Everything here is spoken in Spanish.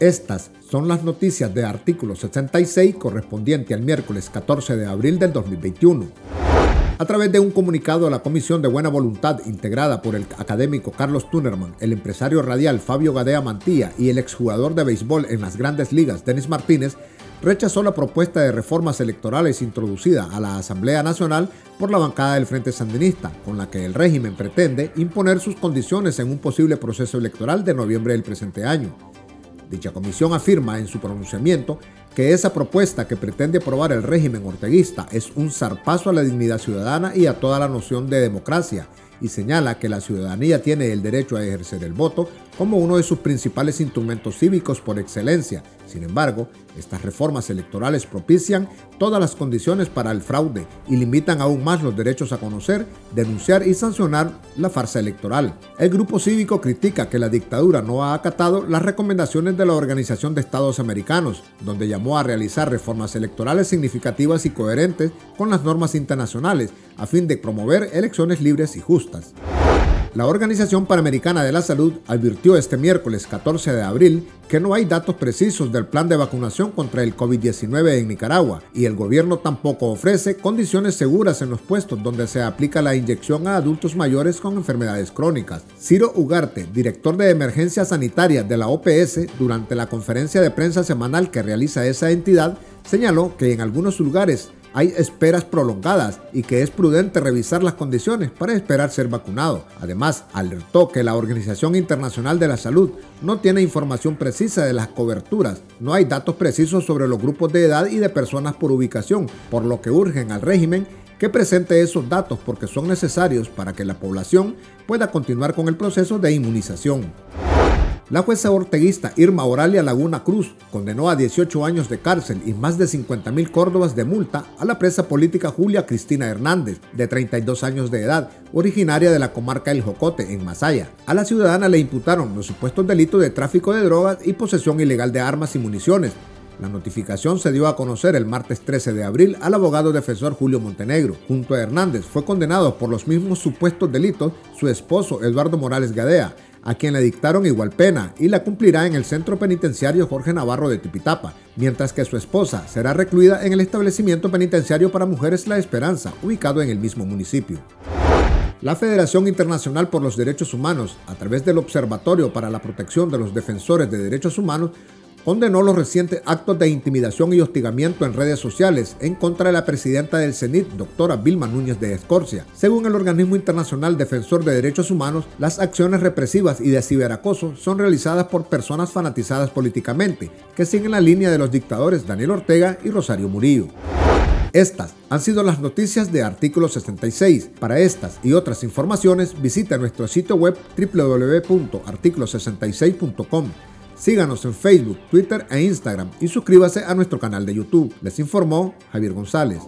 Estas son las noticias de artículo 66 correspondiente al miércoles 14 de abril del 2021. A través de un comunicado, la Comisión de Buena Voluntad, integrada por el académico Carlos Tunerman, el empresario radial Fabio Gadea Mantilla y el exjugador de béisbol en las grandes ligas, Denis Martínez, rechazó la propuesta de reformas electorales introducida a la Asamblea Nacional por la bancada del Frente Sandinista, con la que el régimen pretende imponer sus condiciones en un posible proceso electoral de noviembre del presente año. Dicha comisión afirma en su pronunciamiento que esa propuesta que pretende aprobar el régimen orteguista es un zarpazo a la dignidad ciudadana y a toda la noción de democracia y señala que la ciudadanía tiene el derecho a ejercer el voto como uno de sus principales instrumentos cívicos por excelencia. Sin embargo, estas reformas electorales propician todas las condiciones para el fraude y limitan aún más los derechos a conocer, denunciar y sancionar la farsa electoral. El grupo cívico critica que la dictadura no ha acatado las recomendaciones de la Organización de Estados Americanos, donde llamó a realizar reformas electorales significativas y coherentes con las normas internacionales a fin de promover elecciones libres y justas. La Organización Panamericana de la Salud advirtió este miércoles 14 de abril que no hay datos precisos del plan de vacunación contra el COVID-19 en Nicaragua y el gobierno tampoco ofrece condiciones seguras en los puestos donde se aplica la inyección a adultos mayores con enfermedades crónicas. Ciro Ugarte, director de emergencia sanitaria de la OPS, durante la conferencia de prensa semanal que realiza esa entidad, señaló que en algunos lugares hay esperas prolongadas y que es prudente revisar las condiciones para esperar ser vacunado. Además, alertó que la Organización Internacional de la Salud no tiene información precisa de las coberturas, no hay datos precisos sobre los grupos de edad y de personas por ubicación, por lo que urgen al régimen que presente esos datos porque son necesarios para que la población pueda continuar con el proceso de inmunización. La jueza orteguista Irma Oralia Laguna Cruz condenó a 18 años de cárcel y más de 50 mil córdobas de multa a la presa política Julia Cristina Hernández, de 32 años de edad, originaria de la comarca El Jocote, en Masaya. A la ciudadana le imputaron los supuestos delitos de tráfico de drogas y posesión ilegal de armas y municiones, la notificación se dio a conocer el martes 13 de abril al abogado defensor Julio Montenegro. Junto a Hernández fue condenado por los mismos supuestos delitos su esposo Eduardo Morales Gadea, a quien le dictaron igual pena y la cumplirá en el centro penitenciario Jorge Navarro de Tipitapa, mientras que su esposa será recluida en el establecimiento penitenciario para mujeres La Esperanza, ubicado en el mismo municipio. La Federación Internacional por los Derechos Humanos, a través del Observatorio para la Protección de los Defensores de Derechos Humanos, condenó los recientes actos de intimidación y hostigamiento en redes sociales en contra de la presidenta del CENIT, doctora Vilma Núñez de Escorcia. Según el organismo internacional defensor de derechos humanos, las acciones represivas y de ciberacoso son realizadas por personas fanatizadas políticamente, que siguen la línea de los dictadores Daniel Ortega y Rosario Murillo. Estas han sido las noticias de Artículo 66. Para estas y otras informaciones visita nuestro sitio web www.articulo66.com. Síganos en Facebook, Twitter e Instagram y suscríbase a nuestro canal de YouTube. Les informó Javier González.